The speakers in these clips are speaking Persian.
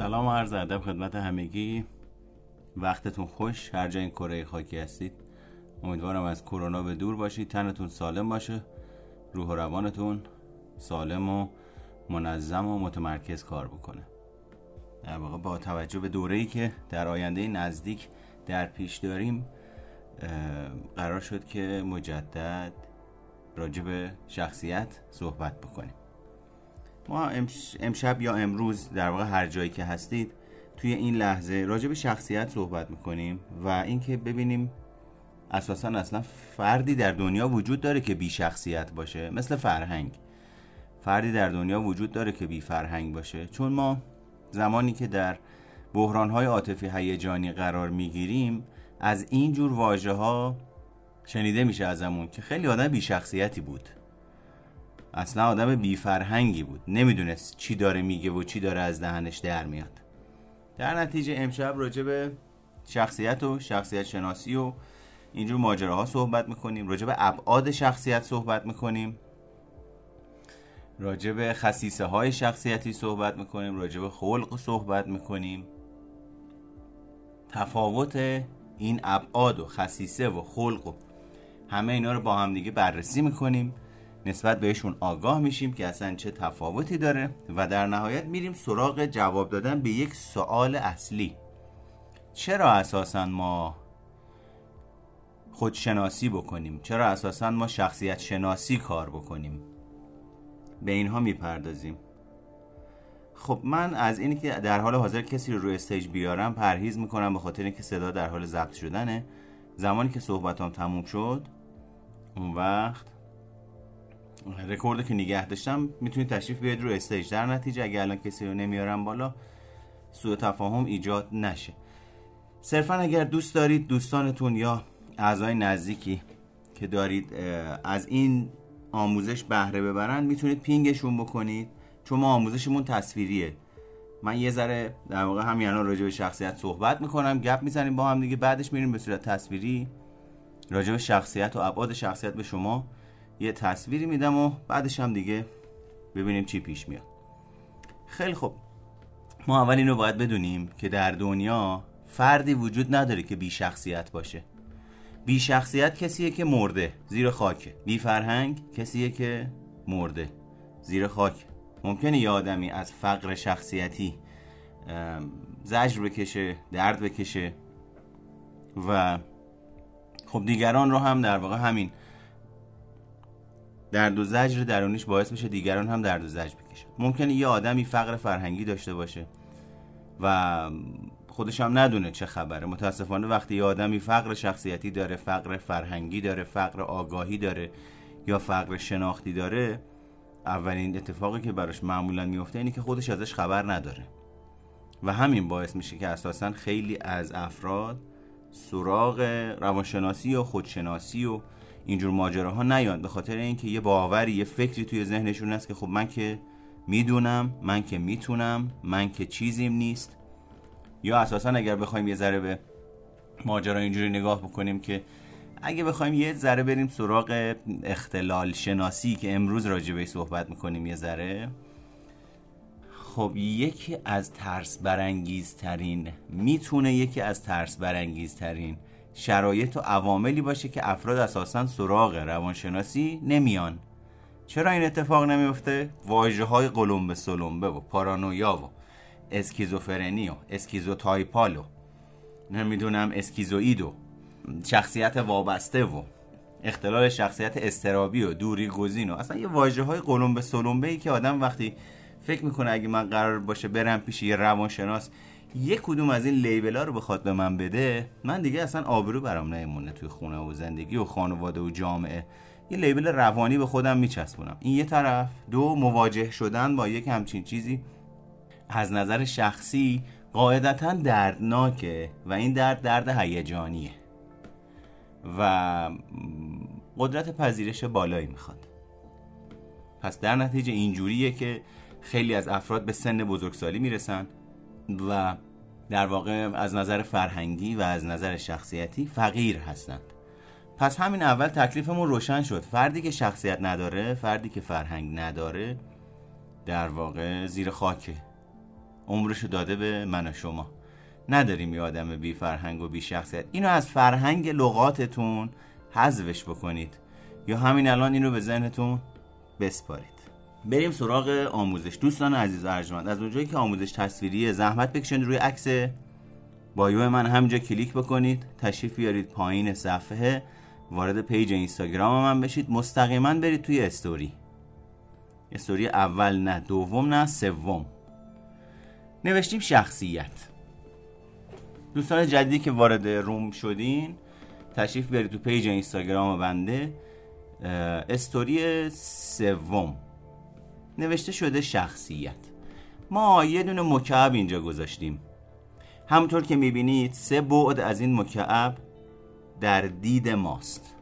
سلام و عرض ادب خدمت همگی. وقتتون خوش. هر جای این کره خاکی هستید امیدوارم از کرونا به دور باشید. تنتون سالم باشه. روح و روانتون سالم و منظم و متمرکز کار بکنه. در واقع با توجه به دوره‌ای که در آینده نزدیک در پیش داریم قرار شد که مجدد راجع به شخصیت صحبت بکنیم. ما امشب یا امروز در واقع هر جایی که هستید توی این لحظه راجع به شخصیت صحبت می‌کنیم و اینکه ببینیم اساسا اصلا فردی در دنیا وجود داره که بی شخصیت باشه. مثل فرهنگ. فردی در دنیا وجود داره که بی فرهنگ باشه. چون ما زمانی که در بحرانهای عاطفی هیجانی قرار می‌گیریم از این جور واژه ها شنیده میشه ازمون که خیلی آدم بی شخصیتی بود. اصلا آدم بی فرهنگی بود. نمی‌دونست چی داره میگه و چی داره از دهنش در میاد. در نتیجه امشب راجع به شخصیت و شخصیت شناسی و اینجور ماجراها صحبت می‌کنیم. راجع به ابعاد شخصیت صحبت می‌کنیم. راجع به خصیصه های شخصیتی صحبت می‌کنیم. راجع به خلق صحبت می‌کنیم. تفاوت این ابعاد و خصیصه و خلق و همه اینا رو با هم دیگه بررسی می‌کنیم. نسبت بهشون آگاه میشیم که اصلا چه تفاوتی داره و در نهایت میریم سراغ جواب دادن به یک سوال اصلی. چرا اساسا ما خودشناسی بکنیم؟ چرا اساسا ما شخصیت شناسی کار بکنیم؟ به اینها می‌پردازیم. خب من از اینی که در حال حاضر کسی رو روی استیج بیارم پرهیز می‌کنم به خاطر اینکه صدا در حال ضبط شدنه. زمانی که صحبتام تموم شد اون وقت رکورد که نگه داشتم می‌تونید تشریف بیاید رو stage. در نتیجه اگر الان کسی رو نمیارم بالا سوء تفاهم ایجاد نشه. صرفا اگر دوست دارید دوستانتون یا اعضای نزدیکی که دارید از این آموزش بهره ببرن می‌تونید ping شون بکنید. چون ما آموزشمون تصویریه. من یه ذره در واقع همین الان راجع به شخصیت صحبت می‌کنم گپ می‌زنیم با هم دیگه بعدش میریم به صورت تصویری. راجع به شخصیت و ابعاد شخصیت به شما یه تصویری میدم و بعدش هم دیگه ببینیم چی پیش میاد. خیلی خوب. ما اول اینو باید بدونیم که در دنیا فردی وجود نداره که بی شخصیت باشه. بی شخصیت کسیه که مرده زیر خاکه. بی فرهنگ کسیه که مرده زیر خاک ممکنه یه آدمی از فقر شخصیتی زجر بکشه درد بکشه و خب دیگران رو هم در واقع همین درد و زجر درونیش باعث میشه دیگران هم درد و زجر بکشن. ممکنه یه آدمی فقر فرهنگی داشته باشه و خودش هم ندونه چه خبره. متاسفانه وقتی یه آدمی فقر شخصیتی داره فقر فرهنگی داره فقر آگاهی داره یا فقر شناختی داره اولین اتفاقی که براش معمولا میفته اینه که خودش ازش خبر نداره. و همین باعث میشه که اساسا خیلی از افراد سراغ روانشناسی و خودشناسی و اینجور ماجراها نیان به خاطر اینکه یه باوری یه فکری توی ذهنشون هست که خب من که می‌دونم من که می‌تونم من که چیزیم نیست. یا اساسا اگر بخوایم یه ذره به ماجرا اینجوری نگاه بکنیم که اگه بخوایم یه ذره بریم سراغ اختلال شناسی که امروز راجبه صحبت می‌کنیم یه ذره خب یکی از ترس برانگیزترین می‌تونه یکی از ترس برانگیزترین شرایط و عواملی باشه که افراد اساسا سراغ روانشناسی نمیان چرا این اتفاق نمیفته؟ واژه های قلمبه سلمبه و پارانویا و اسکیزوفرنی و schizotypal و نمی‌دونم اسکیزوئید و شخصیت وابسته و اختلال شخصیت اضطرابی و دوری گزین و اصلا یه واژه های قلمبه سلمبه ای که آدم وقتی فکر می‌کنه اگه من قرار باشه برم پیش یه روانشناس یک کدوم از این لیبل ها رو بخواد به من بده من دیگه اصلا آبرو برام نمیمونه توی خونه و زندگی و خانواده و جامعه. یه لیبل روانی به خودم میچسبونم. این یه طرف. دو مواجه شدن با یک همچین چیزی از نظر شخصی قاعدتا دردناکه و این درد درد هیجانیه. و قدرت پذیرش بالایی می‌خواد. پس در نتیجه اینجوریه که خیلی از افراد به سن بزرگسالی می‌رسن. و در واقع از نظر فرهنگی و از نظر شخصیتی فقیر هستند. پس همین اول تکلیفمون روشن شد. فردی که شخصیت نداره فردی که فرهنگ نداره در واقع زیر خاکه. عمرشو داده به من و شما. نداریم یه آدم بی فرهنگ و بی شخصیت. اینو از فرهنگ لغاتتون حذفش بکنید. یا همین الان اینو به ذهنتون بسپارید. بریم سراغ آموزش. دوستان عزیز ارجمند از اونجایی که آموزش تصویری زحمت بکشید روی عکس bio من همینجا کلیک بکنید تشریف بیارید پایین صفحه وارد page اینستاگرام من بشید مستقیما برید توی story. story اول نه دوم نه سوم. نوشتیم شخصیت. دوستان جدیدی که وارد روم شدین تشریف بیارید تو پیج اینستاگرام بنده. استوری سوم. نوشته شده شخصیت. ما یه دونه مکعب اینجا گذاشتیم. همونطور که می‌بینید سه بعد از این مکعب در دید ماست.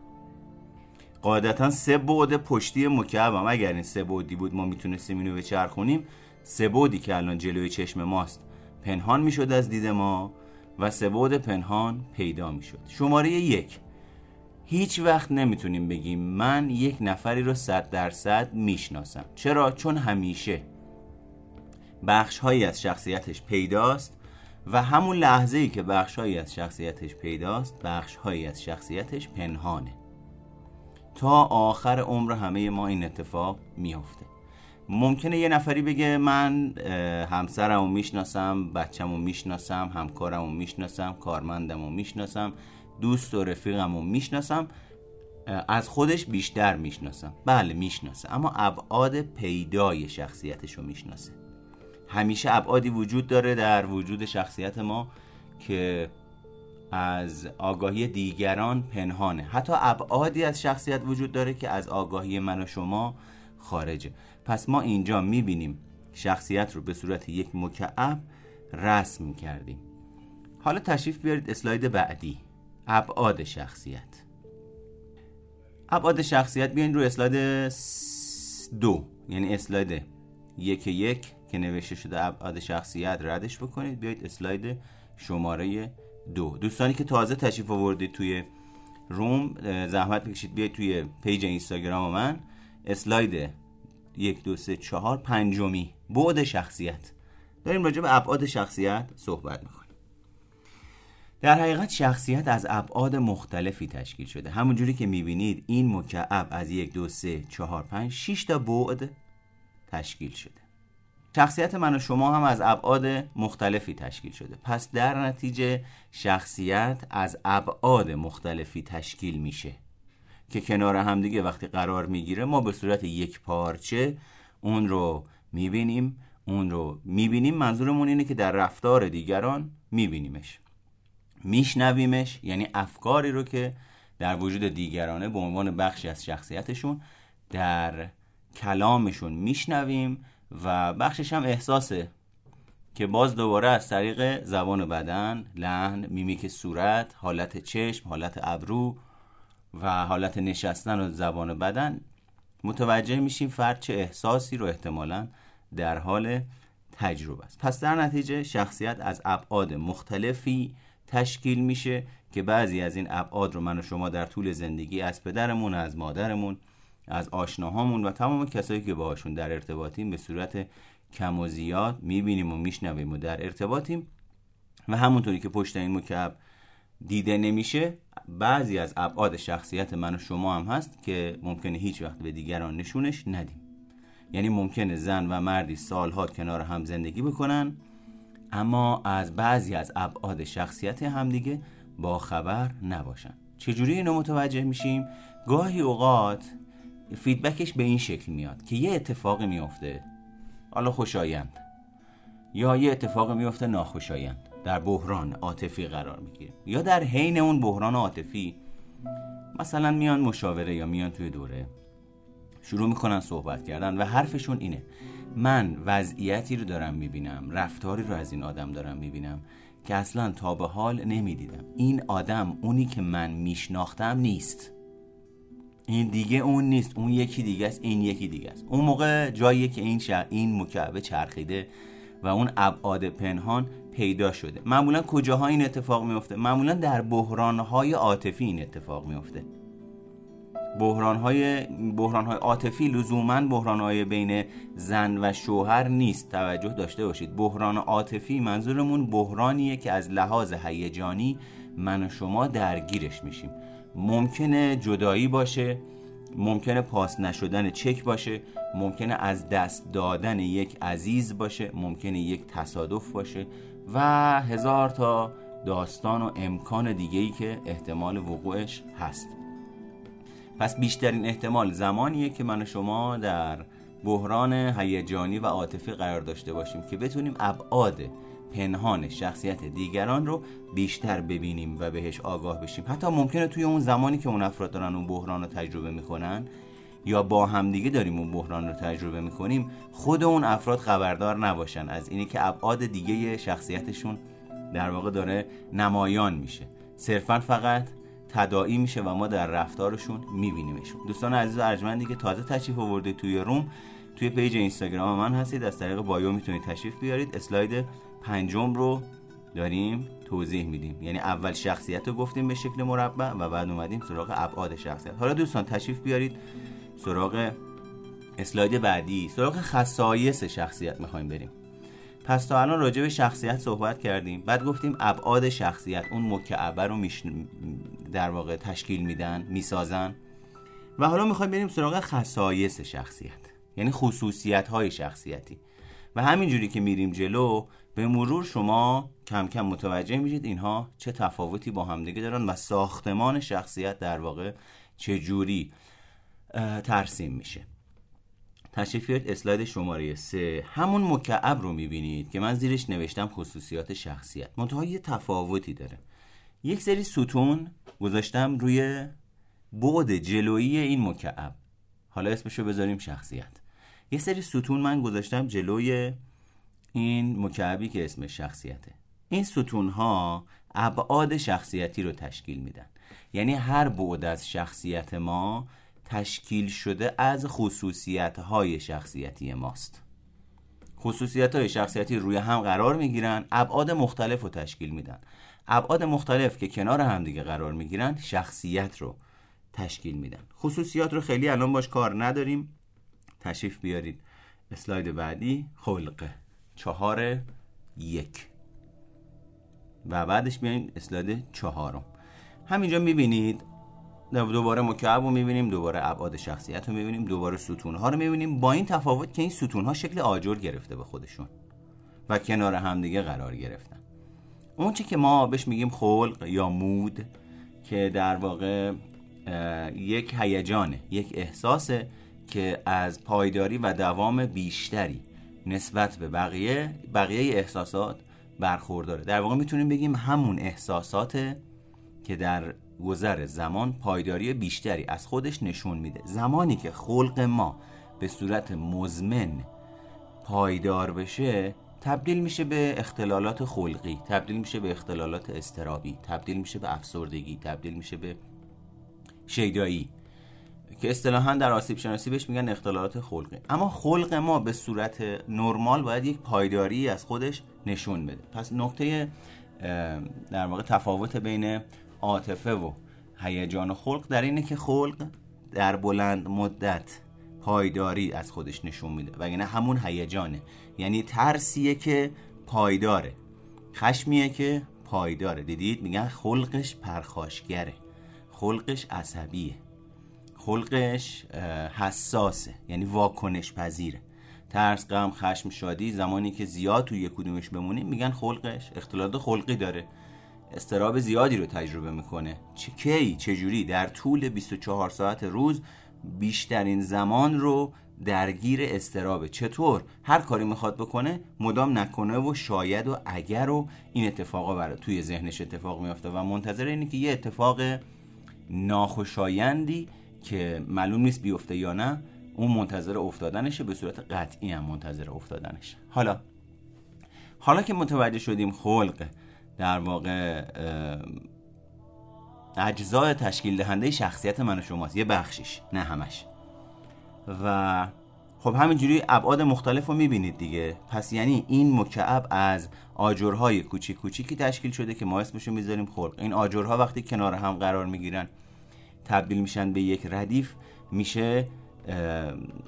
قاعدتا سه بعد پشتی مکعب هم. اگر این سه بعدی بود ما می‌تونستیم اینو بچرخونیم سه بعدی که الان جلوی چشم ماست پنهان می‌شد از دید ما و سه بعد پنهان پیدا می‌شد. شماره یک. هیچ وقت نمی‌تونیم بگیم من یک نفری رو صد درصد می‌شناسم. چرا؟ چون همیشه بخش هایی از شخصیتش پیداست و همون لحظه ای که بخش هایی از شخصیتش پیداست بخش هایی از شخصیتش پنهانه. تا آخر عمر همه ما این اتفاق میافته. ممکنه یه نفری بگه من همسرمو می‌شناسم بچه‌مو می‌شناسم همکارمو می‌شناسم کارمندمو می‌شناسم. دوست و رفیقمو می‌شناسم از خودش بیشتر می‌شناسم. بله می‌شناسه اما ابعاد پیدای شخصیتش رو می‌شناسه. همیشه ابعادی وجود داره در وجود شخصیت ما که از آگاهی دیگران پنهانه. حتی ابعادی از شخصیت وجود داره که از آگاهی من و شما خارجه. پس ما اینجا می‌بینیم شخصیت رو به صورت یک مکعب رسم کردیم. حالا تشریف بیارید اسلاید بعدی. ابعاد شخصیت. ابعاد شخصیت بیاین رو اسلاید دو. یعنی اسلاید یک یک که نوشته شده ابعاد شخصیت ردش بکنید. بیایید اسلاید شماره دو. دوستانی که تازه تشریف آوردید توی روم زحمت بکشید. بیاید توی پیج اینستاگرام من. اسلاید یک دو سه چهار پنجمی. بعد شخصیت. داریم راجع به ابعاد شخصیت صحبت می‌کنیم. در حقیقت شخصیت از ابعاد مختلفی تشکیل شده. همونجوری که می‌بینید این مکعب از یک دو سه چهار پنج شیش تا بعد تشکیل شده. شخصیت من و شما هم از ابعاد مختلفی تشکیل شده. پس در نتیجه شخصیت از ابعاد مختلفی تشکیل میشه که کنار همدیگه وقتی قرار می‌گیره ما به صورت یک پارچه اون رو می‌بینیم. اون رو می‌بینیم. منظورمون اینه که در رفتار دیگران میبینیمش. میشنویمش یعنی افکاری رو که در وجود دیگرانه به عنوان بخشی از شخصیتشون در کلامشون میشنویم و بخشش هم احساسه که باز دوباره از طریق زبان بدن لحن میمیک صورت حالت چشم حالت ابرو و حالت نشستن و زبان بدن متوجه میشیم فرد چه احساسی رو احتمالا در حال تجربه است. پس در نتیجه شخصیت از ابعاد مختلفی تشکیل میشه که بعضی از این ابعاد رو من و شما در طول زندگی از پدرمون از مادرمون از آشناهامون و تمام کسایی که باهاشون در ارتباطیم به صورت کم و زیاد می‌بینیم و میشنویم و در ارتباطیم و همونطوری که پشت این مکعب دیده نمیشه بعضی از ابعاد شخصیت من و شما هم هست که ممکنه هیچ وقت به دیگران نشونش ندیم. یعنی ممکنه زن و مردی سالها کنار هم زندگی بکنن اما از بعضی از ابعاد شخصیت همدیگه با خبر نباشن. چجوری اینو متوجه میشیم؟ گاهی اوقات فیدبکش به این شکل میاد که یه اتفاقی میفته حالا خوشایند یا یه اتفاق میفته ناخوشایند در بحران عاطفی قرار می‌گیره یا در حین اون بحران عاطفی. مثلا میان مشاوره یا میان توی دوره شروع می‌کنن صحبت کردن و حرفشون اینه. من وضعیتی رو دارم می‌بینم رفتاری رو از این آدم دارم می‌بینم که اصلا تا به حال نمی‌دیدم. این آدم اونی که من میشناختم نیست. این دیگه اون نیست اون یکی دیگه است این یکی دیگه است. اون موقع جایی که این شر... این مکعبه چرخیده و اون ابعاد پنهان پیدا شده. معمولا کجاها این اتفاق میفته معمولا در بحرانهای عاطفی این اتفاق میفته بحران های بحران های عاطفی لزوما بحران های بین زن و شوهر نیست. توجه داشته باشید. بحران عاطفی منظورمون بحرانیه که از لحاظ هیجانی من و شما درگیرش میشیم. ممکنه جدایی باشه ممکنه پاس نشدن چک باشه ممکنه از دست دادن یک عزیز باشه ممکنه یک تصادف باشه و هزار تا داستان و امکان دیگه ای که احتمال وقوعش هست. پس بیشترین احتمال زمانیه که من و شما در بحران هیجانی و عاطفی قرار داشته باشیم که بتونیم ابعاد پنهان شخصیت دیگران رو بیشتر ببینیم و بهش آگاه بشیم. حتی ممکنه توی اون زمانی که اون افراد دارن اون بحران رو تجربه می‌کنن یا با همدیگه داریم اون بحران رو تجربه می‌کنیم خود اون افراد خبردار نباشن از اینه که ابعاد دیگه شخصیتشون در واقع داره نمایان میشه. صرفا فقط تداعی میشه و ما در رفتارشون میبینیمشون. دوستان عزیز ارجمندی که تازه تشریف آورده توی روم توی page اینستاگرام من هستید. از طریق bio می‌تونید تشریف بیارید. اسلاید پنجم رو داریم توضیح میدیم. یعنی اول شخصیت رو گفتیم به شکل مربع و بعد اومدیم سراغ ابعاد شخصیت. حالا دوستان تشریف بیارید. سراغ اسلاید بعدی سراغ خصایص شخصیت می‌خوایم بریم. پس تا الان راجع به شخصیت صحبت کردیم. بعد گفتیم ابعاد شخصیت اون مکعبه رو میش... در واقع تشکیل میدن می‌سازن. و حالا می‌خوایم بریم سراغ خصایص شخصیت یعنی خصوصیت های شخصیتی. و همینجوری که میریم جلو به مرور شما کم کم متوجه میشید اینها چه تفاوتی با همدیگه دارن و ساختمان شخصیت در واقع چه جوری ترسیم میشه. تشریف اسلاید شماره سه. همون مکعب رو می‌بینید که من زیرش نوشتم خصوصیات شخصیت. منتها یه تفاوتی داره. یک سری ستون گذاشتم روی بعد جلویی این مکعب. حالا اسمشو بذاریم شخصیت. یه سری ستون من گذاشتم جلوی این مکعبی که اسم شخصیته. این ستون ها ابعاد شخصیتی رو تشکیل میدن. یعنی هر بعد از شخصیت ما تشکیل شده از خصوصیت های شخصیتی ماست. خصوصیت های شخصیتی روی هم قرار می‌گیرن ابعاد مختلف رو تشکیل میدن. ابعاد مختلف که کنار هم دیگه قرار می‌گیرن شخصیت رو تشکیل میدن. خصوصیات رو خیلی الان باش کار نداریم. تشریف بیارید اسلاید بعدی خلقه چهار یک. و بعدش بیاین اسلاید چهارم. همینجا می‌بینید دوباره مکعب رو می‌بینیم دوباره ابعاد شخصیت رو می‌بینیم دوباره ستون ها رو می‌بینیم. با این تفاوت که این ستون ها شکل آجر گرفته به خودشون و کنار همدیگه قرار گرفتن. اون چی که ما بهش میگیم خلق یا مود که در واقع یک هیجانه یک احساسه که از پایداری و دوام بیشتری نسبت به بقیه بقیه احساسات برخورداره. در واقع می‌تونیم بگیم همون احساسات که در گذر زمان پایداری بیشتری از خودش نشون میده. زمانی که خلق ما به صورت مزمن پایدار بشه تبدیل میشه به اختلالات خلقی تبدیل میشه به اختلالات استرابی تبدیل میشه به افسردگی تبدیل میشه به شیدایی که اصطلاحا در آسیب شناسی بهش میگن اختلالات خلقی. اما خلق ما به صورت نرمال باید یک پایداری از خودش نشون بده. پس نقطه در واقع تفاوت بین عاطفه و هیجان و خلق در اینه که خلق در بلند مدت پایداری از خودش نشون میده. و یعنی همون هیجانه. یعنی ترسیه که پایداره. خشمیه که پایداره. دیدید؟ میگن خلقش پرخاشگره. خلقش عصبیه. خلقش حساسه. یعنی واکنش پذیره. ترس غم خشم شادی زمانی که زیاد توی کدومش بمونیم میگن خلقش اختلالات خلقی داره. استراب زیادی رو تجربه می‌کنه. چه کی؟ چجوری؟ در طول 24 ساعت روز بیشترین زمان رو درگیر استرابه چطور؟ هر کاری می‌خواد بکنه مدام نکنه و شاید و اگر و این اتفاقا برای توی ذهنش اتفاق میافته. و منتظر اینه که یه اتفاق ناخوشایندی که معلوم نیست بیفته یا نه اون منتظر افتادنشه به صورت قطعی هم منتظر افتادنشه. حالا حالا که متوجه شدیم خلق در واقع اجزای تشکیل دهنده شخصیت من و شماست. یه بخشیش نه همش. و خب همینجوری ابعاد مختلف رو می‌بینید دیگه. پس یعنی این مکعب از آجرهای کوچیک کوچیکی تشکیل شده که ما اسمشو می‌ذاریم خلق این آجرها وقتی کنار هم قرار می‌گیرن تبدیل میشن به یک ردیف میشه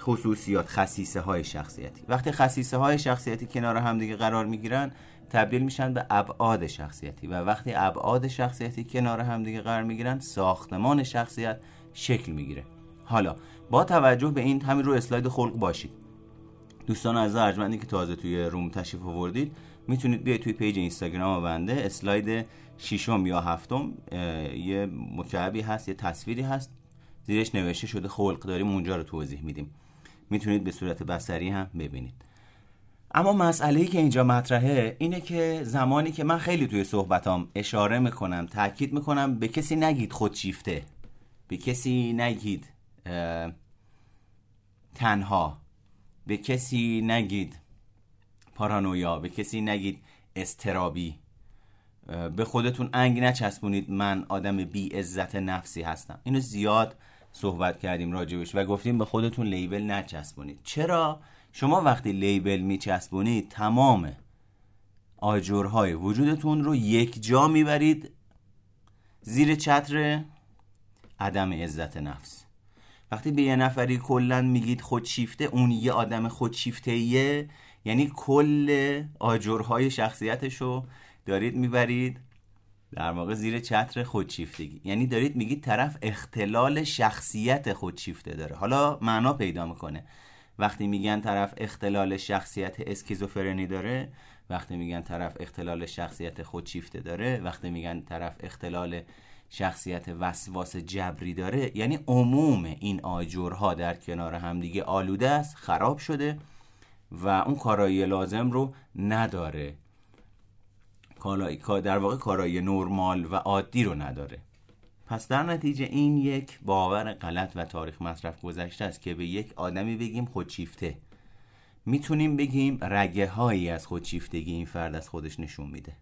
خصوصیات خصیصه های شخصیتی. وقتی خصیصه های شخصیتی کنار هم دیگه قرار می‌گیرن تبدیل میشن به ابعاد شخصیتی و وقتی ابعاد شخصیتی کنار هم دیگه قرار می‌گیرن ساختمان شخصیت شکل می‌گیره. حالا با توجه به این همین رو اسلاید خلق باشید. دوستان از ارجمندی که تازه توی روم تشریف آوردید می‌تونید بیاید توی پیج اینستاگرام بنده اسلاید ششم یا هفتم یه مکعبی هست یه تصویری هست. زیرش نوشته شده خلق. داریم اونجا رو توضیح میدیم. می‌تونید به صورت بسری هم ببینید. اما مسئله ای که اینجا مطرحه اینه که زمانی که من خیلی توی صحبتام اشاره می‌کنم تاکید می‌کنم به کسی نگید خودشیفته. به کسی نگید تنها. به کسی نگید پارانویا. به کسی نگید استرابی. به خودتون انگ نچسبونید من آدم بی عزت نفسی هستم. اینو زیاد صحبت کردیم راجبش و گفتیم به خودتون لیبل نچسبونید. چرا؟ شما وقتی لیبل میچسبونید تمام آجرهای وجودتون رو یک جا می‌برید. زیر چتر عدم عزت نفس. وقتی به یه نفری کلا میگید خودشیفته اون یه آدم خودشیفته یعنی کل آجرهای شخصیتش رو دارید می‌برید در واقع زیر چتر خودشیفتگی. یعنی دارید میگید طرف اختلال شخصیت خودشیفته داره. حالا معنا پیدا می‌کنه. وقتی میگن طرف اختلال شخصیت اسکیزوفرنی داره وقتی میگن طرف اختلال شخصیت خودشیفته داره وقتی میگن طرف اختلال شخصیت وسواس جبری داره یعنی عموم این آجرها در کنار همدیگه آلوده است خراب شده و اون کارایی لازم رو نداره. در واقع کارایی نرمال و عادی رو نداره. پس در نتیجه این یک باور غلط و تاریخ مصرف گذشته است که به یک آدمی بگیم خودشیفته. می‌تونیم بگیم رگه هایی از خودشیفتگی این فرد از خودش نشون میده.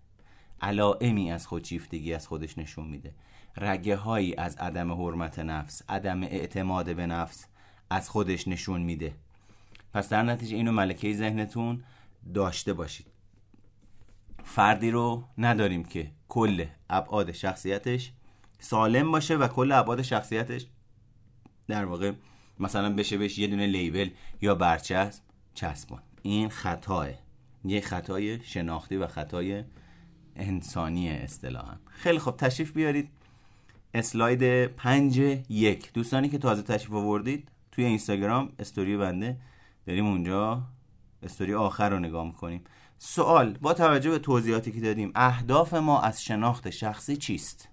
علائمی از خودشیفتگی از خودش نشون میده. رگه هایی از عدم حرمت نفس عدم اعتماد به نفس از خودش نشون میده. پس در نتیجه اینو ملکه ذهنتون داشته باشید. فردی رو نداریم که کل ابعاد شخصیتش سالم باشه و کل ابعاد شخصیتش در واقع مثلا بشه بهش یه دونه لیبل یا برچسب چسبان. این خطاه یه خطای شناختی و خطای انسانی اصطلاحا. خیلی خوب. تشریف بیارید. اسلاید پنج یک. دوستانی که تازه تشریف آوردید توی اینستاگرام استوری بنده. داریم اونجا. استوری آخر رو نگاه می‌کنیم. سوال با توجه به توضیحاتی که دادیم اهداف ما از شناخت شخصی چیست؟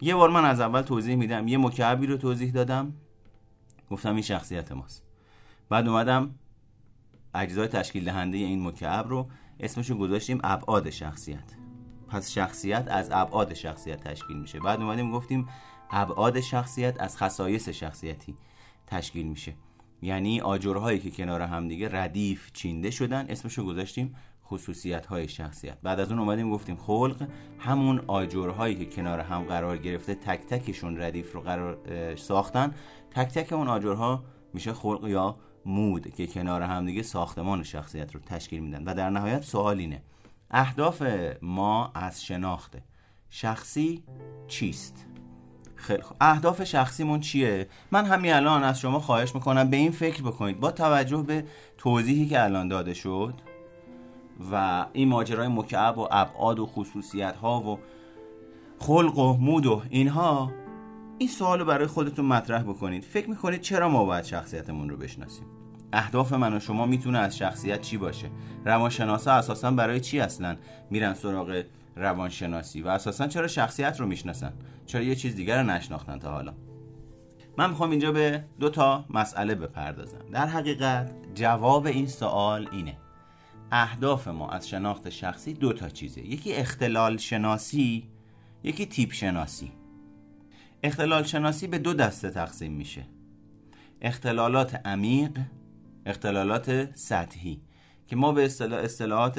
یه بار من از اول توضیح میدم یه مکعبی رو توضیح دادم. گفتم این شخصیت ماست. بعد اومدم اجزای تشکیل دهنده این مکعب رو اسمشو گذاشتیم ابعاد شخصیت. پس شخصیت از ابعاد شخصیت تشکیل میشه. بعد اومدیم گفتیم ابعاد شخصیت از خصایص شخصیتی تشکیل میشه. یعنی آجرهایی که کنار هم دیگه ردیف چینده شدن اسمشو گذاشتیم خصوصیت های شخصیت. بعد از اون اومدیم گفتیم خلق همون آجرهایی که کنار هم قرار گرفته تک تکشون ردیف رو قرار ساختن. تک تک اون آجرها میشه خلق یا مود که کنار هم دیگه ساختمان شخصیت رو تشکیل میدن. و در نهایت سوال اینه اهداف ما از شناخت شخصی چیست؟ خیلی خوب. اهداف شخصیمون چیه؟ من همین الان از شما خواهش می‌کنم به این فکر بکنید. با توجه به توضیحی که الان داده شد و این ماجرای مکعب و ابعاد و خصوصیت ها و خلق و مود و اینها این سوال رو برای خودتون مطرح بکنید. فکر می‌کنید چرا ما باید شخصیتمون رو بشناسیم؟ اهداف من و شما می‌تونه از شخصیت چی باشه؟ روانشناسا اساسا برای چی اصلا میرن سراغ روانشناسی؟ و اساسا چرا شخصیت رو می‌شناسن؟ چرا یه چیز دیگر رو نشناختن تا حالا؟ من می‌خوام اینجا به دو تا مسئله بپردازم. در حقیقت جواب این سوال اینه. اهداف ما از شناخت شخصی دو تا چیزه. یکی اختلال شناسی یکی تیپ شناسی. اختلال شناسی به دو دسته تقسیم میشه. اختلالات عمیق اختلالات سطحی. که ما به اصطلاح اصطلاحات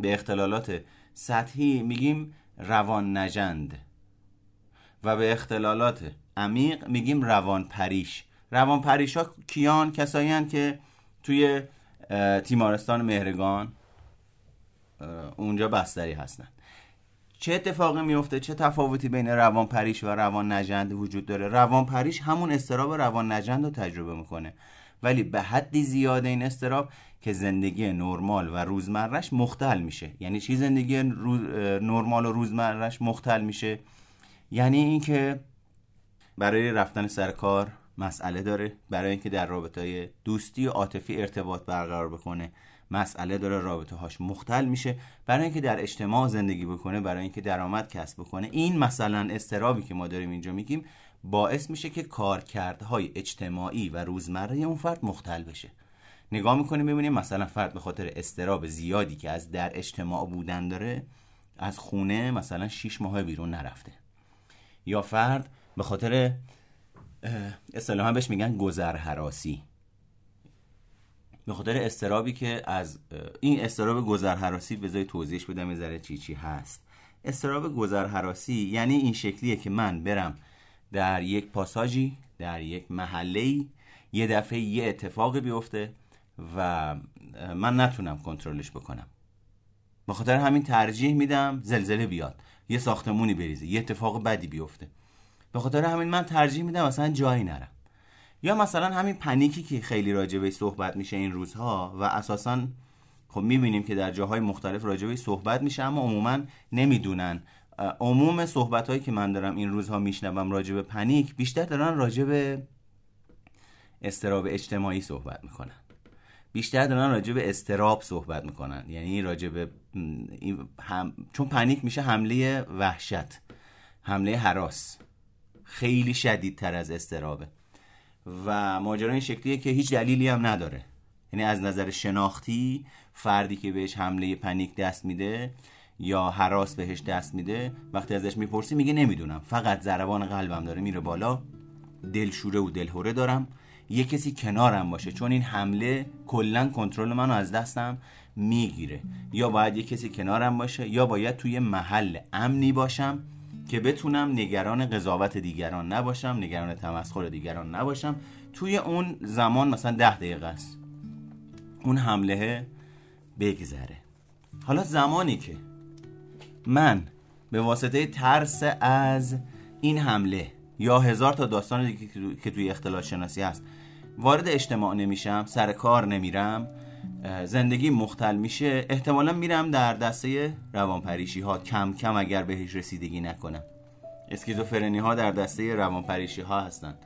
به اختلالات سطحی میگیم روان نجند و به اختلالات عمیق میگیم روان پریش روان پریش ها کیان؟ کسایی که توی تیمارستان مهرگان. اونجا بستری هستن. چه اتفاقی میفته؟ چه تفاوتی بین روان پریش و روان نجند وجود داره؟ روان پریش همون استراب روان نجند رو تجربه می‌کنه. ولی به حدی زیاده این استراب که زندگی نرمال و روزمرش مختل میشه. یعنی چی زندگی نرمال و روزمرش مختل میشه؟ یعنی اینکه برای رفتن سر کار مسئله داره. برای اینکه در رابطه دوستی و عاطفی ارتباط برقرار بکنه مسئله داره. رابطه هاش مختل میشه. برای اینکه در اجتماع زندگی بکنه برای اینکه درآمد کسب بکنه این مثلا استرابی که ما داریم اینجا میگیم باعث میشه که کارکردهای اجتماعی و روزمره اون فرد مختل بشه. نگاه می‌کنیم ببینیم مثلا فرد به خاطر استراب زیادی که از در اجتماع بودن داره از خونه مثلا 6 ماه بیرون نرفته. یا فرد به خاطر اصطلاحا بهش میگن گذر حراسی به خاطر استرابی که از این استراب گذر حراسی بذاری توضیحش بدم یه ذره چی چی هست. استراب گذر حراسی یعنی این شکلیه که من برم در یک پاساژی در یک محله یه دفعه یه اتفاقی بیفته و من نتونم کنترلش بکنم. به خاطر همین ترجیح میدم زلزله بیاد یه ساختمونی بریزه یه اتفاق بدی بیفته. به خاطر همین من ترجیح میدم اصلا جایی نرم. یا مثلا همین پنیکی که خیلی راجبه صحبت میشه این روزها و اساسا خب می‌بینیم که در جاهای مختلف راجبه صحبت میشه اما عموما نمی‌دونن. عموم صحبت هایی که من دارم این روزها میشنوم راجب پنیک بیشتر دارن راجب استراب اجتماعی صحبت می‌کنن. بیشتر دارن راجب استراب صحبت می‌کنن. یعنی راجب هم... چون پنیک میشه حمله وحشت حمله حراس. خیلی شدیدتر از استرابه. و ماجرا این شکلیه که هیچ دلیلی هم نداره. یعنی از نظر شناختی فردی که بهش حمله پنیک دست میده یا حراس بهش دست میده وقتی ازش می‌پرسی میگه نمی‌دونم. فقط ضربان قلبم داره میره بالا. دلشوره و دلهوره دارم. یه کسی کنارم باشه. چون این حمله کلا کنترل منو از دستم می‌گیره. یا باید یه کسی کنارم باشه یا باید توی محل امنی باشم. که بتونم نگران قضاوت دیگران نباشم نگران تمسخر دیگران نباشم. توی اون زمان مثلا ده دقیقه است. اون حمله بگذره. حالا زمانی که من به واسطه ترس از این حمله یا هزار تا داستان دیگه که توی اختلال شناسی هست وارد اجتماع نمیشم سر کار نمیرم زندگی مختل میشه احتمالا میرم در دسته روانپریشی ها. کم کم اگر بهش رسیدگی نکنم. اسکیزوفرنی ها در دسته روانپریشی ها هستند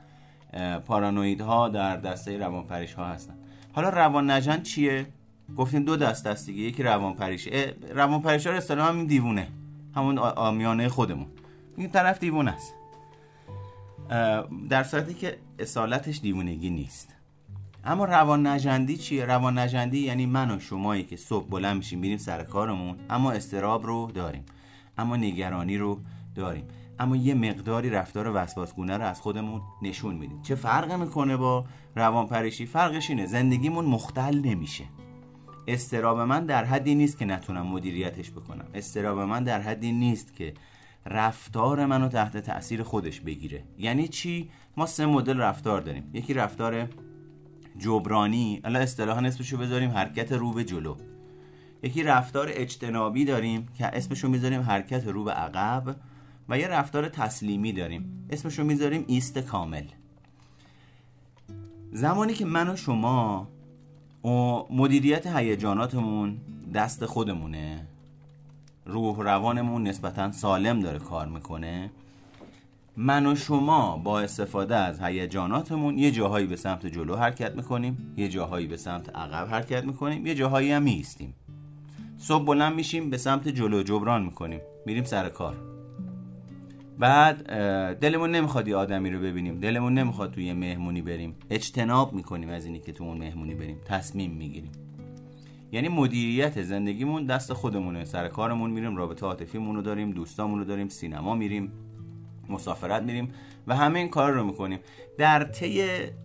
پارانوید ها در دسته روانپریش ها هستند حالا روان نجن چیه؟ گفتیم دو دست است دیگه یکی روانپریشی روانپریشی ها اصطلاحا همین دیوونه. همون آمیانه خودمون. این طرف دیوونه است. در صورتی که اصالتش دیوونگی نیست. اما روان نجندی چیه؟ روان نجندی یعنی من و شمایی که صبح بلند میشیم میریم سر کارمون اما استراب رو داریم. اما نگرانی رو داریم. اما یه مقداری رفتار وسواسگونه رو از خودمون نشون میدیم. چه فرق می‌کنه با روان پریشی فرقش اینه زندگیمون مختل نمیشه. استراب من در حدی نیست که نتونم مدیریتش بکنم. استراب من در حدی نیست که رفتار منو تحت تاثیر خودش بگیره. یعنی چی؟ ما سه مدل رفتار داریم. یکی رفتار جبرانی. الان اصطلاحا اسمشو بذاریم حرکت رو به جلو. یکی رفتار اجتنابی داریم که اسمشو می‌ذاریم حرکت رو به عقب و یه رفتار تسلیمی داریم. اسمشو می‌ذاریم ایست کامل. زمانی که من و شما مدیریت هیجاناتمون دست خودمونه روح روانمون نسبتا سالم داره کار می‌کنه من و شما با استفاده از هیجاناتمون یه جاهایی به سمت جلو حرکت می‌کنیم یه جاهایی به سمت عقب حرکت می‌کنیم یه جاهایی هم میستیم صبح بلند میشیم به سمت جلو جبران می‌کنیم. میریم سر کار. بعد دلمون نمی‌خواد یه آدمی رو ببینیم. دلمون نمی‌خواد توی مهمونی بریم. اجتناب می‌کنیم از اینی که تو اون مهمونی بریم. تصمیم می‌گیریم. یعنی مدیریت زندگیمون دست خودمونه. سر کارمون میریم رابطه عاطفیمون رو داریم دوستامون رو داریم سینما میریم. مسافرت میریم و همه این کار رو می‌کنیم. در طی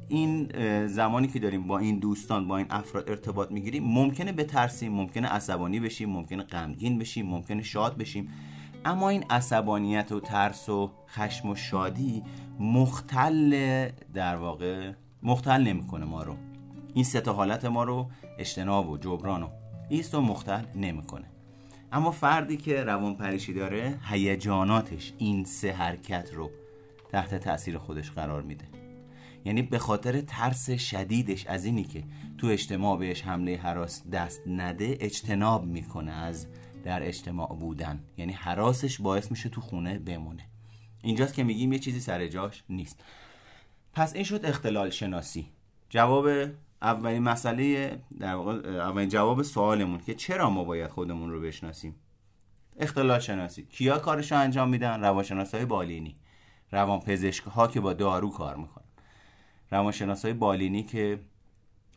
این زمانی که داریم با این دوستان با این افراد ارتباط می‌گیریم ممکنه بترسیم ممکنه عصبانی بشیم ممکنه غمگین بشیم ممکنه شاد بشیم. اما این عصبانیت و ترس و خشم و شادی مختل در واقع مختل نمی‌کنه ما رو. این سه حالت ما رو اجتناب و جبران و ایست و مختل نمی‌کنه. اما فردی که روان پریشی داره هیجاناتش این سه حرکت رو تحت تاثیر خودش قرار میده. یعنی به خاطر ترس شدیدش از اینی که تو اجتماع بهش حمله حراس دست نده اجتناب می‌کنه از در اجتماع بودن. یعنی حراسش باعث میشه تو خونه بمونه. اینجاست که میگیم یه چیزی سر جاش نیست. پس این شد اختلال شناسی جواب اولین مسئله در واقع اولین جواب سوالمون که چرا ما باید خودمون رو بشناسیم؟ اختلال شناسی. کیا کارش رو انجام میدن؟ روانشناس های بالینی. روان پزشک ها که با دارو کار می‌کنن. روانشناس های بالینی که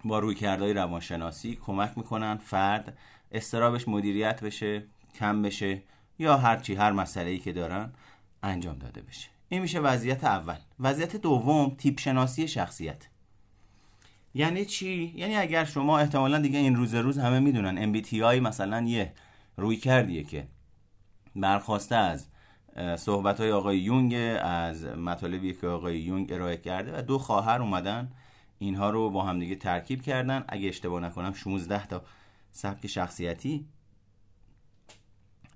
با روی کردهای روانشناسی کمک می‌کنن فرد استرابش مدیریت بشه کم بشه یا هرچی هر مسئله ای که دارن انجام داده بشه. این میشه وضعیت اول. وضعیت دوم تیپ شناسی شخصیت. یعنی چی؟ یعنی اگر شما احتمالا دیگه این روز روز همه می‌دونن MBTI مثلا یه روی کردیه که برخواسته از صحبت های آقای یونگ از مطالبی که آقای یونگ ارائه کرده و دو خواهر اومدن اینها رو با هم دیگه ترکیب کردن. اگه اشتباه نکنم 16 تا سبک شخصیتی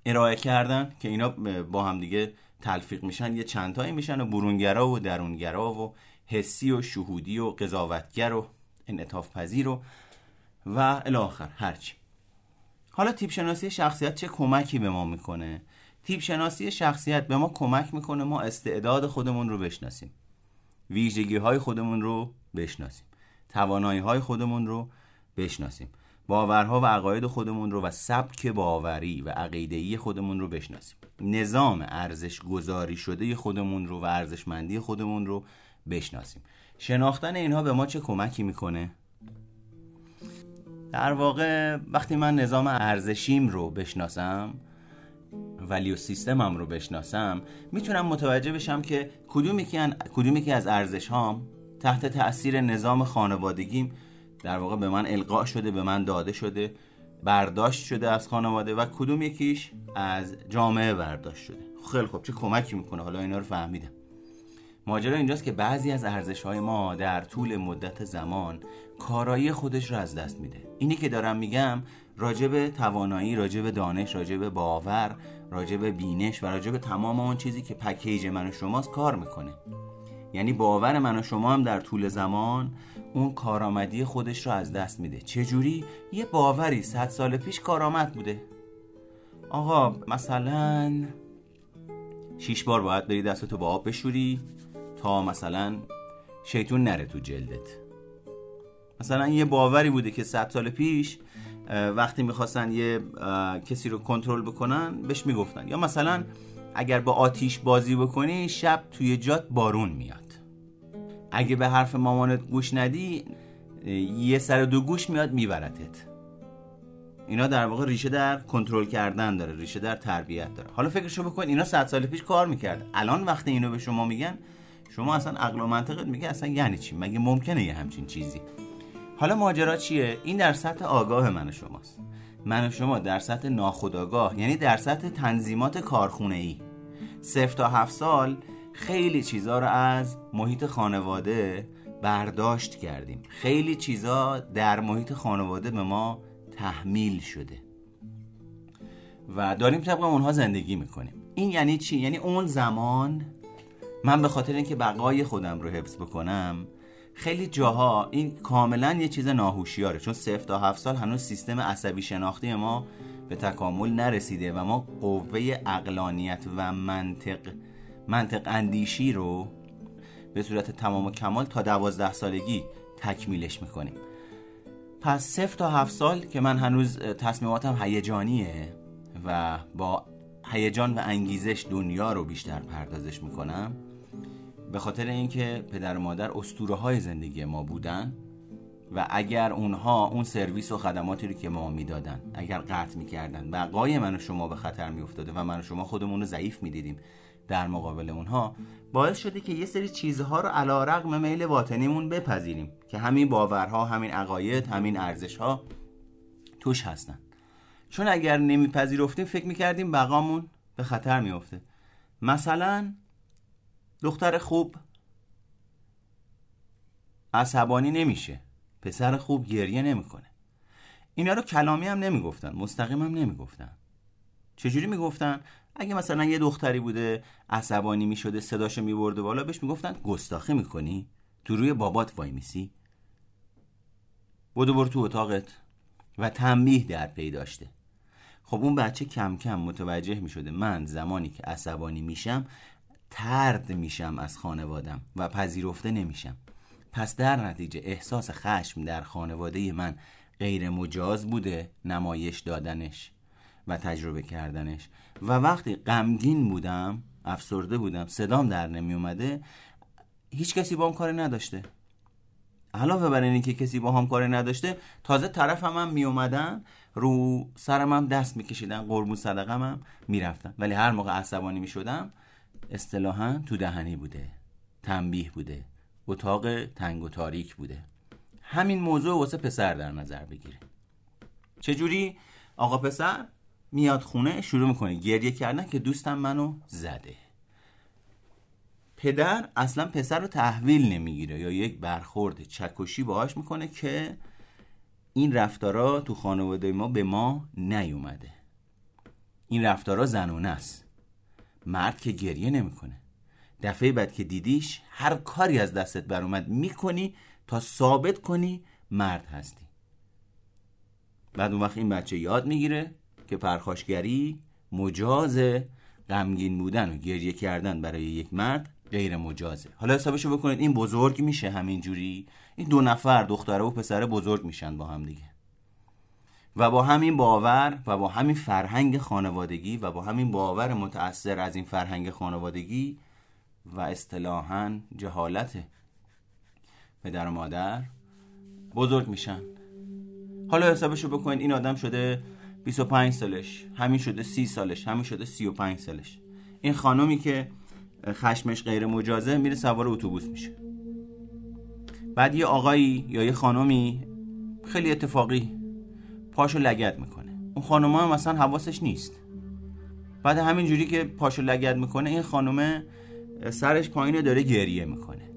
ارائه کردن که اینا با هم دیگه تلفیق میشن. یه چند تایی میشن و برونگرا و درونگرا و حسی و شهودی و قضاوتگر و انعطاف پذیر و و الاخر هرچی. حالا تیپ شناسی شخصیت چه کمکی به ما می‌کنه؟ تیپ شناسی شخصیت به ما کمک می‌کنه ما استعداد خودمون رو بشناسیم. ویژگی های خودمون رو بشناسیم. توانایی های خودمون رو بشناسیم. باورها و عقاید خودمون رو و سبک باوری و عقیده‌ای خودمون رو بشناسیم. نظام ارزش گذاری شده خودمون رو و ارزشمندی خودمون رو بشناسیم. شناختن اینها به ما چه کمکی می‌کنه؟ در واقع وقتی من نظام ارزشیم رو بشناسم ولیو سیستمم رو بشناسم می‌تونم متوجه بشم که کدوم یکی, کدوم یکی از ارزش هام تحت تاثیر نظام خانوادگیم در واقع به من القا شده به من داده شده برداشت شده از خانواده و کدوم یکیش از جامعه برداشت شده. خیلی خوب چه کمکی می‌کنه؟ حالا اینا رو فهمیدم. ماجرا اینجاست که بعضی از ارزش های ما در طول مدت زمان کارایی خودش رو از دست میده. اینی که دارم میگم راجب توانایی راجب دانش راجب باور راجب بینش و راجب تمام اون چیزی که پکیج من و شماست کار می‌کنه. یعنی باور من و شما هم در طول زمان اون کارآمدی خودش رو از دست میده. چجوری؟ یه باوری صد سال پیش کارآمد بوده. آقا مثلا شیش بار باید بری دستتو با آب بشوری. تا مثلا شیطون نره تو جلدت. مثلا یه باوری بوده که صد سال پیش وقتی می‌خواستن یه کسی رو کنترل بکنن بهش می‌گفتن. یا مثلا اگر با آتیش بازی بکنی شب توی جات بارون میاد. اگه به حرف مامانت گوش ندی یه سر دو گوش میاد میبرتت. اینا در واقع ریشه در کنترل کردن داره ریشه در تربیت داره. حالا فکرشو بکن اینا صد سال پیش کار می‌کرد. الان وقتی اینو به شما میگن شما اصلا عقل و منطقت میگه اصلا یعنی چی؟ مگه ممکنه یه همچین چیزی؟ حالا ماجرا چیه؟ این در سطح آگاه من و شماست. من و شما در سطح ناخودآگاه یعنی در سطح تنظیمات کارخونه ای صفر تا هفت سال خیلی چیزا رو از محیط خانواده برداشت کردیم. خیلی چیزا در محیط خانواده به ما تحمیل شده. و داریم طبق اونها زندگی می‌کنیم. این یعنی چی؟ یعنی اون زمان من به خاطر اینکه بقای خودم رو حفظ بکنم خیلی جاها این کاملا یه چیز ناهوشیاره چون صفر تا هفت سال هنوز سیستم عصبی شناختی ما به تکامل نرسیده و ما قوه اقلانیت و منطق منطق اندیشی رو به صورت تمام و کمال تا دوازده سالگی تکمیلش می‌کنیم. پس صفر تا هفت سال که من هنوز تصمیماتم هیجانیه و با هیجان و انگیزش دنیا رو بیشتر پردازش می‌کنم به خاطر اینکه پدر و مادر اسطوره های زندگی ما بودن و اگر اونها اون سرویس و خدماتی رو که ما می‌دادن اگر قطع می‌کردن بقای من و شما به خطر میافتاده و من و شما خودمون رو ضعیف می‌دیدیم در مقابل اونها باعث شده که یه سری چیزها رو علا رقم میل باطنیمون بپذیریم که همین باورها همین عقاید همین ارزشها توش هستن. چون اگر نمیپذیرفتیم فکر می‌کردیم بقامون به خطر میافته. مثلا دختر خوب عصبانی نمیشه. پسر خوب گریه نمی‌کنه. اینا رو کلامی هم نمی‌گفتن مستقیم هم نمی‌گفتن. چجوری می‌گفتن؟ اگه مثلا یه دختری بوده عصبانی می‌شده صداشو میبرده بالا بهش می‌گفتن گستاخی می‌کنی؟ تو روی بابات وای میسی؟ بودو برو تو اتاقت. و تنبیه در پی داشته خب اون بچه کم کم متوجه می‌شده من زمانی که عصبانی میشم ترد میشم از خانوادم و پذیرفته نمیشم. پس در نتیجه احساس خشم در خانواده من غیر مجاز بوده نمایش دادنش و تجربه کردنش. و وقتی غمگین بودم افسرده بودم صدام در نمی اومده هیچ کسی با هم کاری نداشته. علاوه بر اینکه کسی با هم کاری نداشته تازه طرف هم, هم می اومدن رو سرم هم دست میکشیدن قربون صدقه هم می‌رفتن. ولی هر موقع عصبانی می‌شدم اصطلاحا تو دهنی بوده تنبیه بوده اتاق تنگ و تاریک بوده. همین موضوع واسه پسر در نظر بگیره. چجوری؟ آقا پسر میاد خونه شروع می‌کنه. گریه کردن که دوستم منو زده. پدر اصلا پسر رو تحویل نمی‌گیره یا یک برخورد چکشی باهاش می‌کنه که این رفتارا تو خانواده ما به ما نیومده. این رفتارا زنونه است. مرد که گریه نمی‌کنه. دفعه بعد که دیدیش هر کاری از دستت بر اومد می‌کنی تا ثابت کنی مرد هستی. بعد اون وقت این بچه یاد می‌گیره که پرخاشگری مجاز غمگین بودن و گریه کردن برای یک مرد غیر مجازه. حالا حسابشو بکنید این بزرگ میشه همین جوری این دو نفر دختره و پسر بزرگ میشن با هم دیگه. و با همین باور و با همین فرهنگ خانوادگی و با همین باور متأثر از این فرهنگ خانوادگی و اصطلاحا جهالت پدر و مادر بزرگ میشن. حالا حسابشو بکنید این آدم شده 25 سالش همین شده 30 سالش همین شده 35 سالش. این خانومی که خشمش غیر مجازه میره سوار اتوبوس میشه. بعد یه آقایی یا یه خانومی خیلی اتفاقی پاشو لگت می‌کنه. اون خانومه هم مثلا حواسش نیست. بعد همین جوری که پاشو لگت می‌کنه این خانومه سرش پایین داره گریه می‌کنه.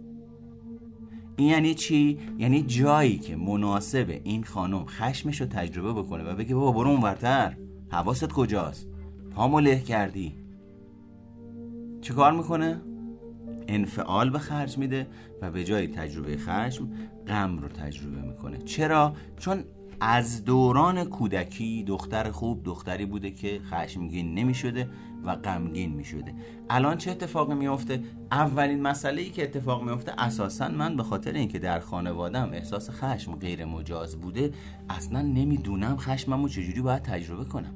این یعنی چی؟ یعنی جایی که مناسب این خانم خشمش رو تجربه بکنه و بگه بابا برو اونورتر حواست کجاست؟ پامو له کردی. چه کار می‌کنه؟ انفعال به خرج میده و به جای تجربه خشم غم رو تجربه می‌کنه. چرا؟ چون از دوران کودکی دختر خوب دختری بوده که خشمگین نمی‌شده و غمگین می‌شده. الان چه اتفاقی میافته؟ اولین مسئله ای که اتفاق میافته اساسا من به خاطر اینکه در خانوادم احساس خشم غیر مجاز بوده اصلا نمی‌دونم خشممو چجوری باید تجربه کنم.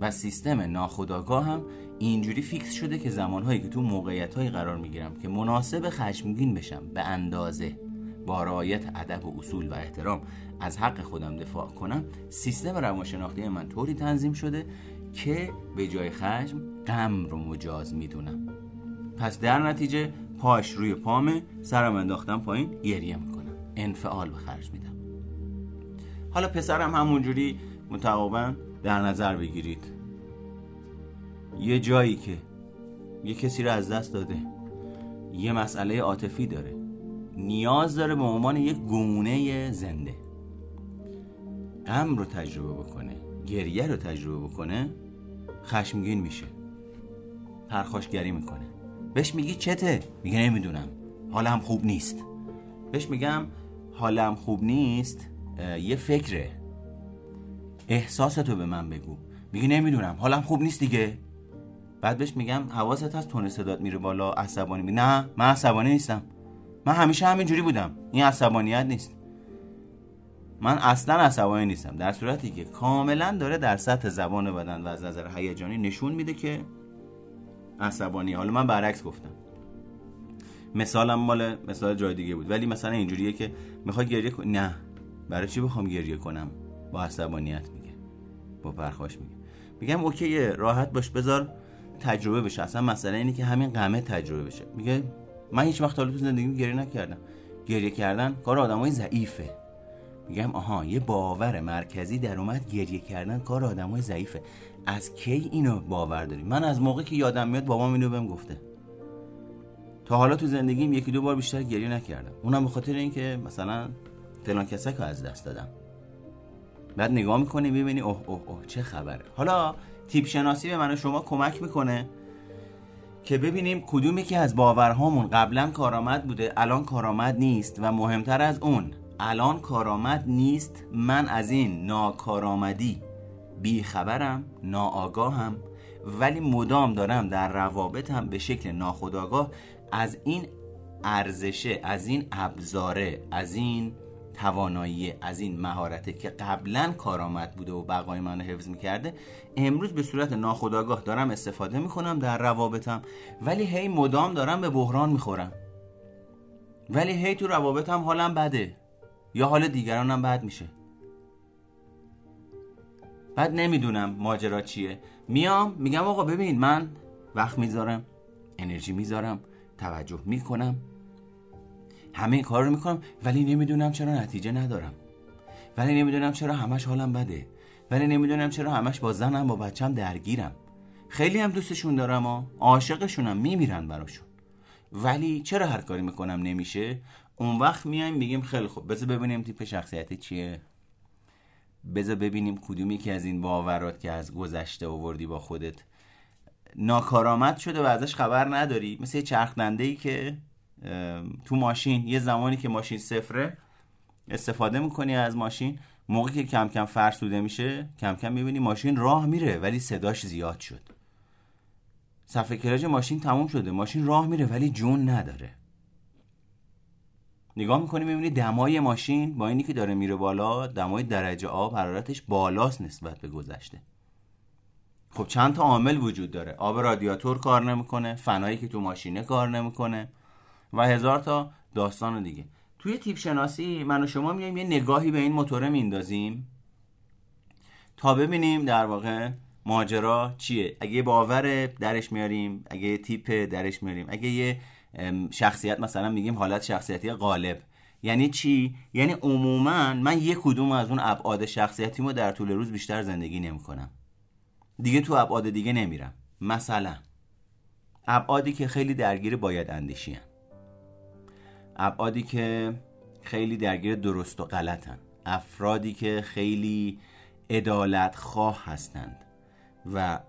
و سیستم ناخودآگاه هم اینجوری فیکس شده که زمانهایی که تو موقعیت قرار می‌گیرم که مناسب خشمگین بشم به اندازه با رعایت ادب و اصول و احترام از حق خودم دفاع کنم سیستم روانشناختی من طوری تنظیم شده که به جای خشم غم رو مجاز می‌دونم. پس در نتیجه پاش روی پامه سرم انداختم پایین گریه می‌کنم. انفعال به خرج میدم. حالا پسرم همونجوری متقابا در نظر بگیرید. یه جایی که یه کسی رو از دست داده یه مسئله عاطفی داره نیاز داره به عنوان یک گونه زنده. غم رو تجربه بکنه گریه رو تجربه بکنه خشمگین میشه. پرخاشگری می‌کنه. بهش میگی چته؟ میگه نمی‌دونم. حالم خوب نیست. بهش میگم حالم خوب نیست یه فکره. احساستو به من بگو. میگه نمی‌دونم. حالم خوب نیست دیگه. بعد بهش میگم حواست از تون صدات میره بالا عصبانی. می نه من عصبانی نیستم. من همیشه همینجوری بودم. این عصبانیت نیست. من اصلا عصبانی نیستم. در صورتی که کاملا داره در سطح زبان بدن و از نظر هیجانی نشون میده که عصبانی. حالا من برعکس گفتم. مثالم مال مثال جای دیگه بود. ولی مثلا اینجوریه که می‌خوای گریه کن نه. برای چی بخوام گریه کنم؟ با عصبانیت میگه. با پرخاش میگه. میگم اوکی راحت باش بذار تجربه بشه. اصلا مسئله اینه که همین قمه تجربه بشه. میگه من هیچ وقت حالا تو زندگیم گریه نکردم. گریه کردن کار آدمای ضعیفه. میگم آها یه باور مرکزی در اومد گریه کردن کار آدمای ضعیفه. از کی اینو باور داری من از موقعی که یادم میاد بابام اینو بهم گفته. تا حالا تو زندگیم یکی دو بار بیشتر گریه نکردم. اونم به خاطر اینکه مثلا فلان کسک از دست دادم. بعد نگاه می‌کنی می‌بینی اوه اوه اوه چه خبره. حالا تیپ شناسی به من و شما کمک می‌کنه که ببینیم کدومی که از باورهامون قبلا کارآمد بوده الان کارآمد نیست و مهمتر از اون الان کارآمد نیست من از این ناکارآمدی. بیخبرم ناآگاهم ولی مدام دارم در روابطم به شکل ناخودآگاه. از این ارزشه از این ابزاره از این توانایی از این مهارته که قبلا کارآمد بوده و بقای منو حفظ می‌کرده امروز به صورت ناخودآگاه دارم استفاده می‌کنم در روابطم. ولی هی مدام دارم به بحران می‌خورم. ولی هی تو روابطم حالم بده. یا حال دیگرانم بد میشه. بعد نمی‌دونم ماجرا چیه. میام میگم آقا ببین من وقت می‌ذارم انرژی می‌ذارم توجه می‌کنم. همه این کار رو می‌کنم ولی نمی‌دونم چرا نتیجه ندارم. ولی نمی‌دونم چرا همش حالم بده. ولی نمی‌دونم چرا همش با زنم با بچم درگیرم. خیلی هم دوستشون دارم و عاشقشونم میمیرن براشون. ولی چرا هر کاری می‌کنم نمیشه؟ اون وقت میایم میگیم خیلی خوب. بذار ببینیم تیپ شخصیتی چیه. بذار ببینیم کدومی که از این باورات که از گذشته آوردی با خودت. ناکارآمد شده و ازش خبر نداری. مثل یه چرخدنده ای که تو ماشین یه زمانی که ماشین صفره استفاده می‌کنی از ماشین. موقعی که کم کم فرسوده میشه کم کم می‌بینی ماشین راه میره ولی صداش زیاد شد. صفحه کلاج ماشین تموم شده. ماشین راه میره ولی جون نداره. نگاه می‌کنی می‌بینی دمای ماشین با اینی که داره میره بالا دمای درجه آب حرارتش بالاست نسبت به گذشته. خب چند تا عامل وجود داره. آب رادیاتور کار نمی‌کنه فنایی که تو ماشینه کار نمی‌کنه و هزار تا داستان دیگه. توی تیپ شناسی من و شما میایم یه نگاهی به این موتوره میندازیم تا ببینیم در واقع ماجرا چیه. اگه باور درش میاریم اگه تیپ درش میاریم اگه یه شخصیت مثلا میگیم حالت شخصیتی غالب. یعنی چی؟ یعنی عموما من یه کدوم از اون ابعاد شخصیتیمو در طول روز بیشتر زندگی نمی‌کنم. دیگه تو ابعاد دیگه نمیرم. مثلا ابعادی که خیلی درگیر باید اندیشی. ابعادی که خیلی درگیر درست و غلطن افرادی که خیلی ادالت خواه هستند و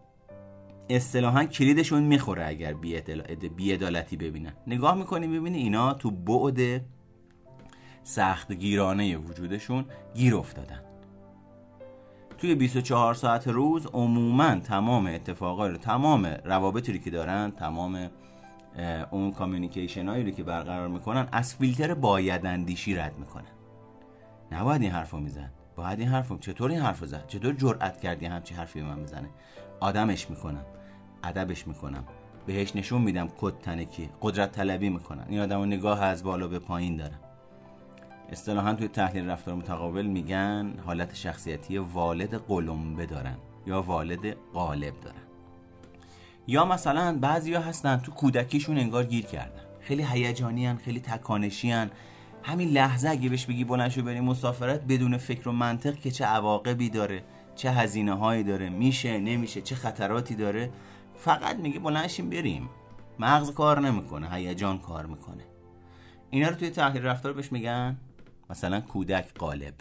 اصطلاحا کلیدشون می‌خوره اگر بیعدالتی ببینن. نگاه می‌کنی ببینی اینا تو بعد سخت گیرانه وجودشون گیر افتادن. توی 24 ساعت روز عموما تمام اتفاقای رو تمام روابطی که دارن تمام اون کامیونیکیشن هایی رو که برقرار می‌کنن از فیلتر باید اندیشی رد می‌کنن. نباید این حرفو میزن باید این حرفو چطور این حرفو زد؟ چطور جرأت کردی همچی حرفی به من بزنه؟ آدمش می‌کنم ادبش می‌کنم. بهش نشون میدم کد تنکی قدرت طلبی می‌کنن. این آدم نگاه از بالا به پایین دارم اصطلاحا توی تحلیل رفتار متقابل میگن حالت شخصیتی والد قلمبه دارن یا والد غالب دارن. یا مثلا بعضیا هستن تو کودکیشون انگار گیر کردن. خیلی هیجانی خیلی تکانشی همین لحظه اگه بهش بگی بلند شو بریم مسافرت بدون فکر و منطق که چه عواقبی داره چه هزینه هایی داره میشه نمیشه چه خطراتی داره فقط میگه بلنشیم بریم. مغز کار نمی‌کنه هیجان کار می‌کنه. اینا رو توی تحلیل رفتار بهش میگن مثلا کودک قالب.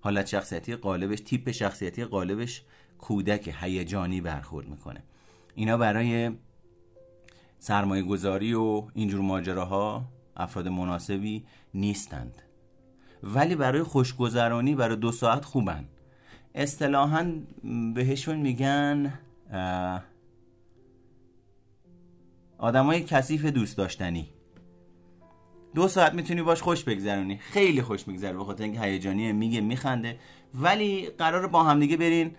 حالت شخصیتی قالبش تیپ شخصیتی قالبش کودک هیجانی برخورد می‌کنه. اینا برای سرمایه گذاری و اینجور ماجراها افراد مناسبی نیستند. ولی برای خوشگذرانی برای دو ساعت خوبن. اصطلاحا بهشون میگن آدمای کثیف دوست داشتنی. دو ساعت می‌تونی باش خوش بگذرونی. خیلی خوش میگذره بخاطر اینکه هیجانیه میگه میخنده. ولی قرار با همدیگه برین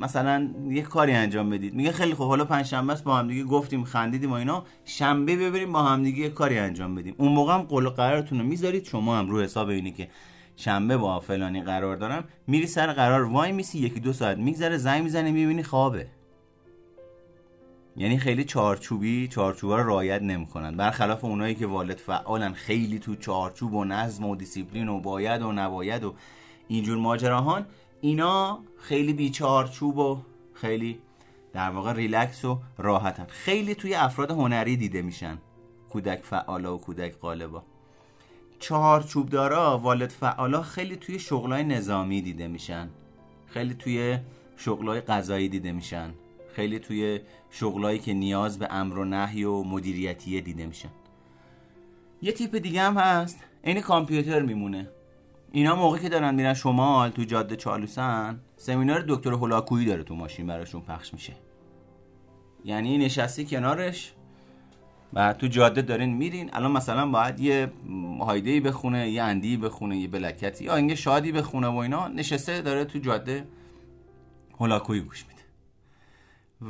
مثلا یه کاری انجام بدید. میگه خیلی خوب حالا پنج شنبه است با همدیگه گفتیم خندیدیم و اینا. شنبه ببریم با همدیگه یه کاری انجام بدیم. اون موقع هم قول قرارتون رو می‌ذارید. شما هم رو حساب اینی که شنبه با فلانی قرار دارم. میری سر قرار وای میسی یکی دو ساعت میگذره زنگ می‌زنه می‌بینی خوابه. یعنی خیلی چارچوبی چارچوبا رو رعایت نمی‌کنن. برخلاف اونایی که والد فعالن خیلی تو چارچوب و نظم و دیسیپلین و باید و نباید و اینجور ماجراهان اینا خیلی بی چارچوب و خیلی در واقع ریلکس و راحتن. خیلی توی افراد هنری دیده میشن کودک فعالا و کودک غالبا چهارچوب دارا والد فعالا خیلی توی شغلای نظامی دیده میشن. خیلی توی شغلای قضایی دیده میشن. خیلی توی شغلایی که نیاز به امر و نهی و مدیریتیه دیده میشن. یه تیپ دیگه هم هست. عین کامپیوتر میمونه. اینا موقعی که دارن میرن شمال تو جاده چالوسن سمینار دکتر هولاکویی داره تو ماشین براشون پخش میشه. یعنی نشستی کنارش و تو جاده دارین میرین. الان مثلا باید یه هایده بخونه یه اندی بخونه یه بلکتی یا اینگه شادی بخونه و اینا. نشسته داره تو جاده هولاکویی گوش میده.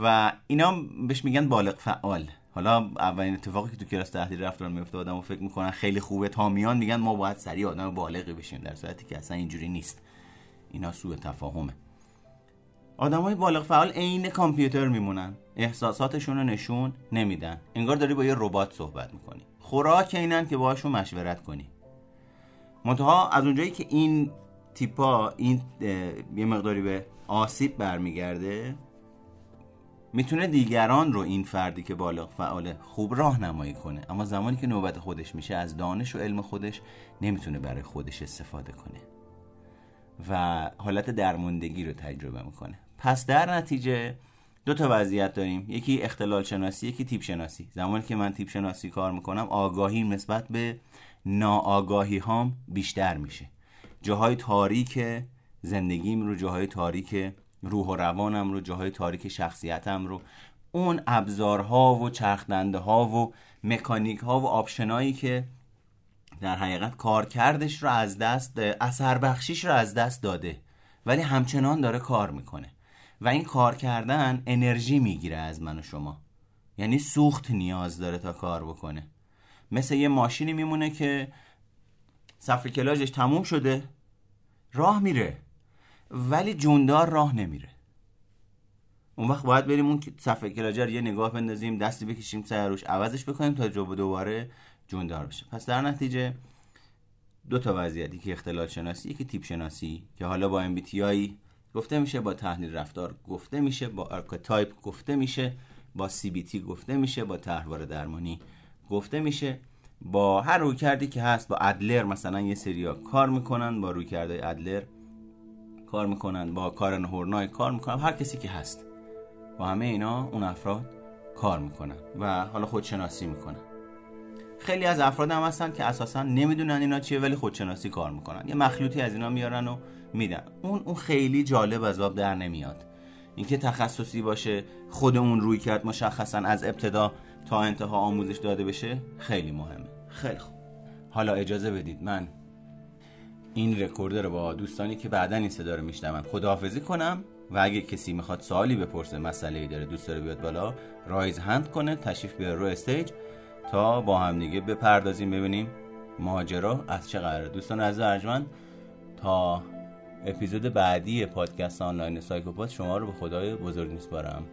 و اینا بهش میگن بالغ فعال. حالا اولین اتفاقی که تو کلاس تحلیل رفتار میفته آدم و فکر می‌کنن خیلی خوبه. تا میان میگن ما باید سریع آدم بالغی بشیم در صورتی که اصلا اینجوری نیست. اینا سوء تفاهمه. آدم های بالغ فعال عین کامپیوتر میمونن. احساساتشون رو نشون نمیدن. انگار داری با یه ربات صحبت می‌کنی. خوراک اینن که باهاشون مشورت کنی. منتها از اونجایی که این تیپا این یه مقداری به آسیب برمیگرده می‌تونه دیگران رو این فردی که بالغ فعاله خوب راهنمایی کنه. اما زمانی که نوبت خودش میشه از دانش و علم خودش نمی‌تونه برای خودش استفاده کنه. و حالت درموندگی رو تجربه می‌کنه. پس در نتیجه دو تا وضعیت داریم. یکی اختلال شناسی یکی تیپ شناسی. زمانی که من تیپ شناسی کار می‌کنم آگاهی نسبت به ناآگاهی هام بیشتر میشه. جاهای تاریک زندگیم رو جاهای تاریک روح و روانم رو جاهای تاریک شخصیتم رو. اون ابزارها و چرخدنده ها و مکانیک ها و آپشنایی که در حقیقت کارکردش رو از دست اثر بخشیش رو از دست داده. ولی همچنان داره کار می‌کنه. و این کار کردن انرژی می‌گیره از من و شما. یعنی سوخت نیاز داره تا کار بکنه. مثل یه ماشینی میمونه که صفر کلاژش تموم شده راه میره. ولی جوندار راه نمیره. اون وقت باید بریم اون صفحه کلاجر یه نگاه بندازیم دستی بکشیم سر روش عوضش بکنیم تا جو دوباره جوندار بشه. پس در نتیجه دو تا وضعیتی که اختلال شناسی که تیپ شناسی که حالا با MBTI گفته میشه با تحلیل رفتار گفته میشه با archetype گفته میشه با CBT گفته میشه با طرحواره درمانی گفته میشه. با هر رویکردی که هست با ادلر مثلا یه سریا کار می‌کنن با رویکرد ادلر کار می‌کنن با کارن هورنای کار می‌کنن. هر کسی که هست. با همه اینا اون افراد کار می‌کنن و حالا خودشناسی می‌کنن. خیلی از افراد هم هستن که اساسا نمی‌دونن اینا چیه ولی خودشناسی کار می‌کنن. یه مخلوطی از اینا میارن و میدن. اون اون خیلی جالب از آب در نمیاد. اینکه تخصصی باشه خود اون روی کرد مشخصا از ابتدا تا انتها آموزش داده بشه خیلی مهمه. خیلی خوب. حالا اجازه بدید من این رکوردر رو با دوستانی که بعدا این صدا رو میشنون خداحافظی کنم و اگه کسی می‌خواد سوالی بپرسه مسئله داره دوست داره بیاد بالا raise hand کنه تشریف بیاره رو stage تا با هم دیگه بپردازیم ببینیم ماجرا از چه قراره. دوستان از ارجمند تا اپیزود بعدی پادکست آنلاین سایکوپات شما رو به خدای بزرگ میسپارم.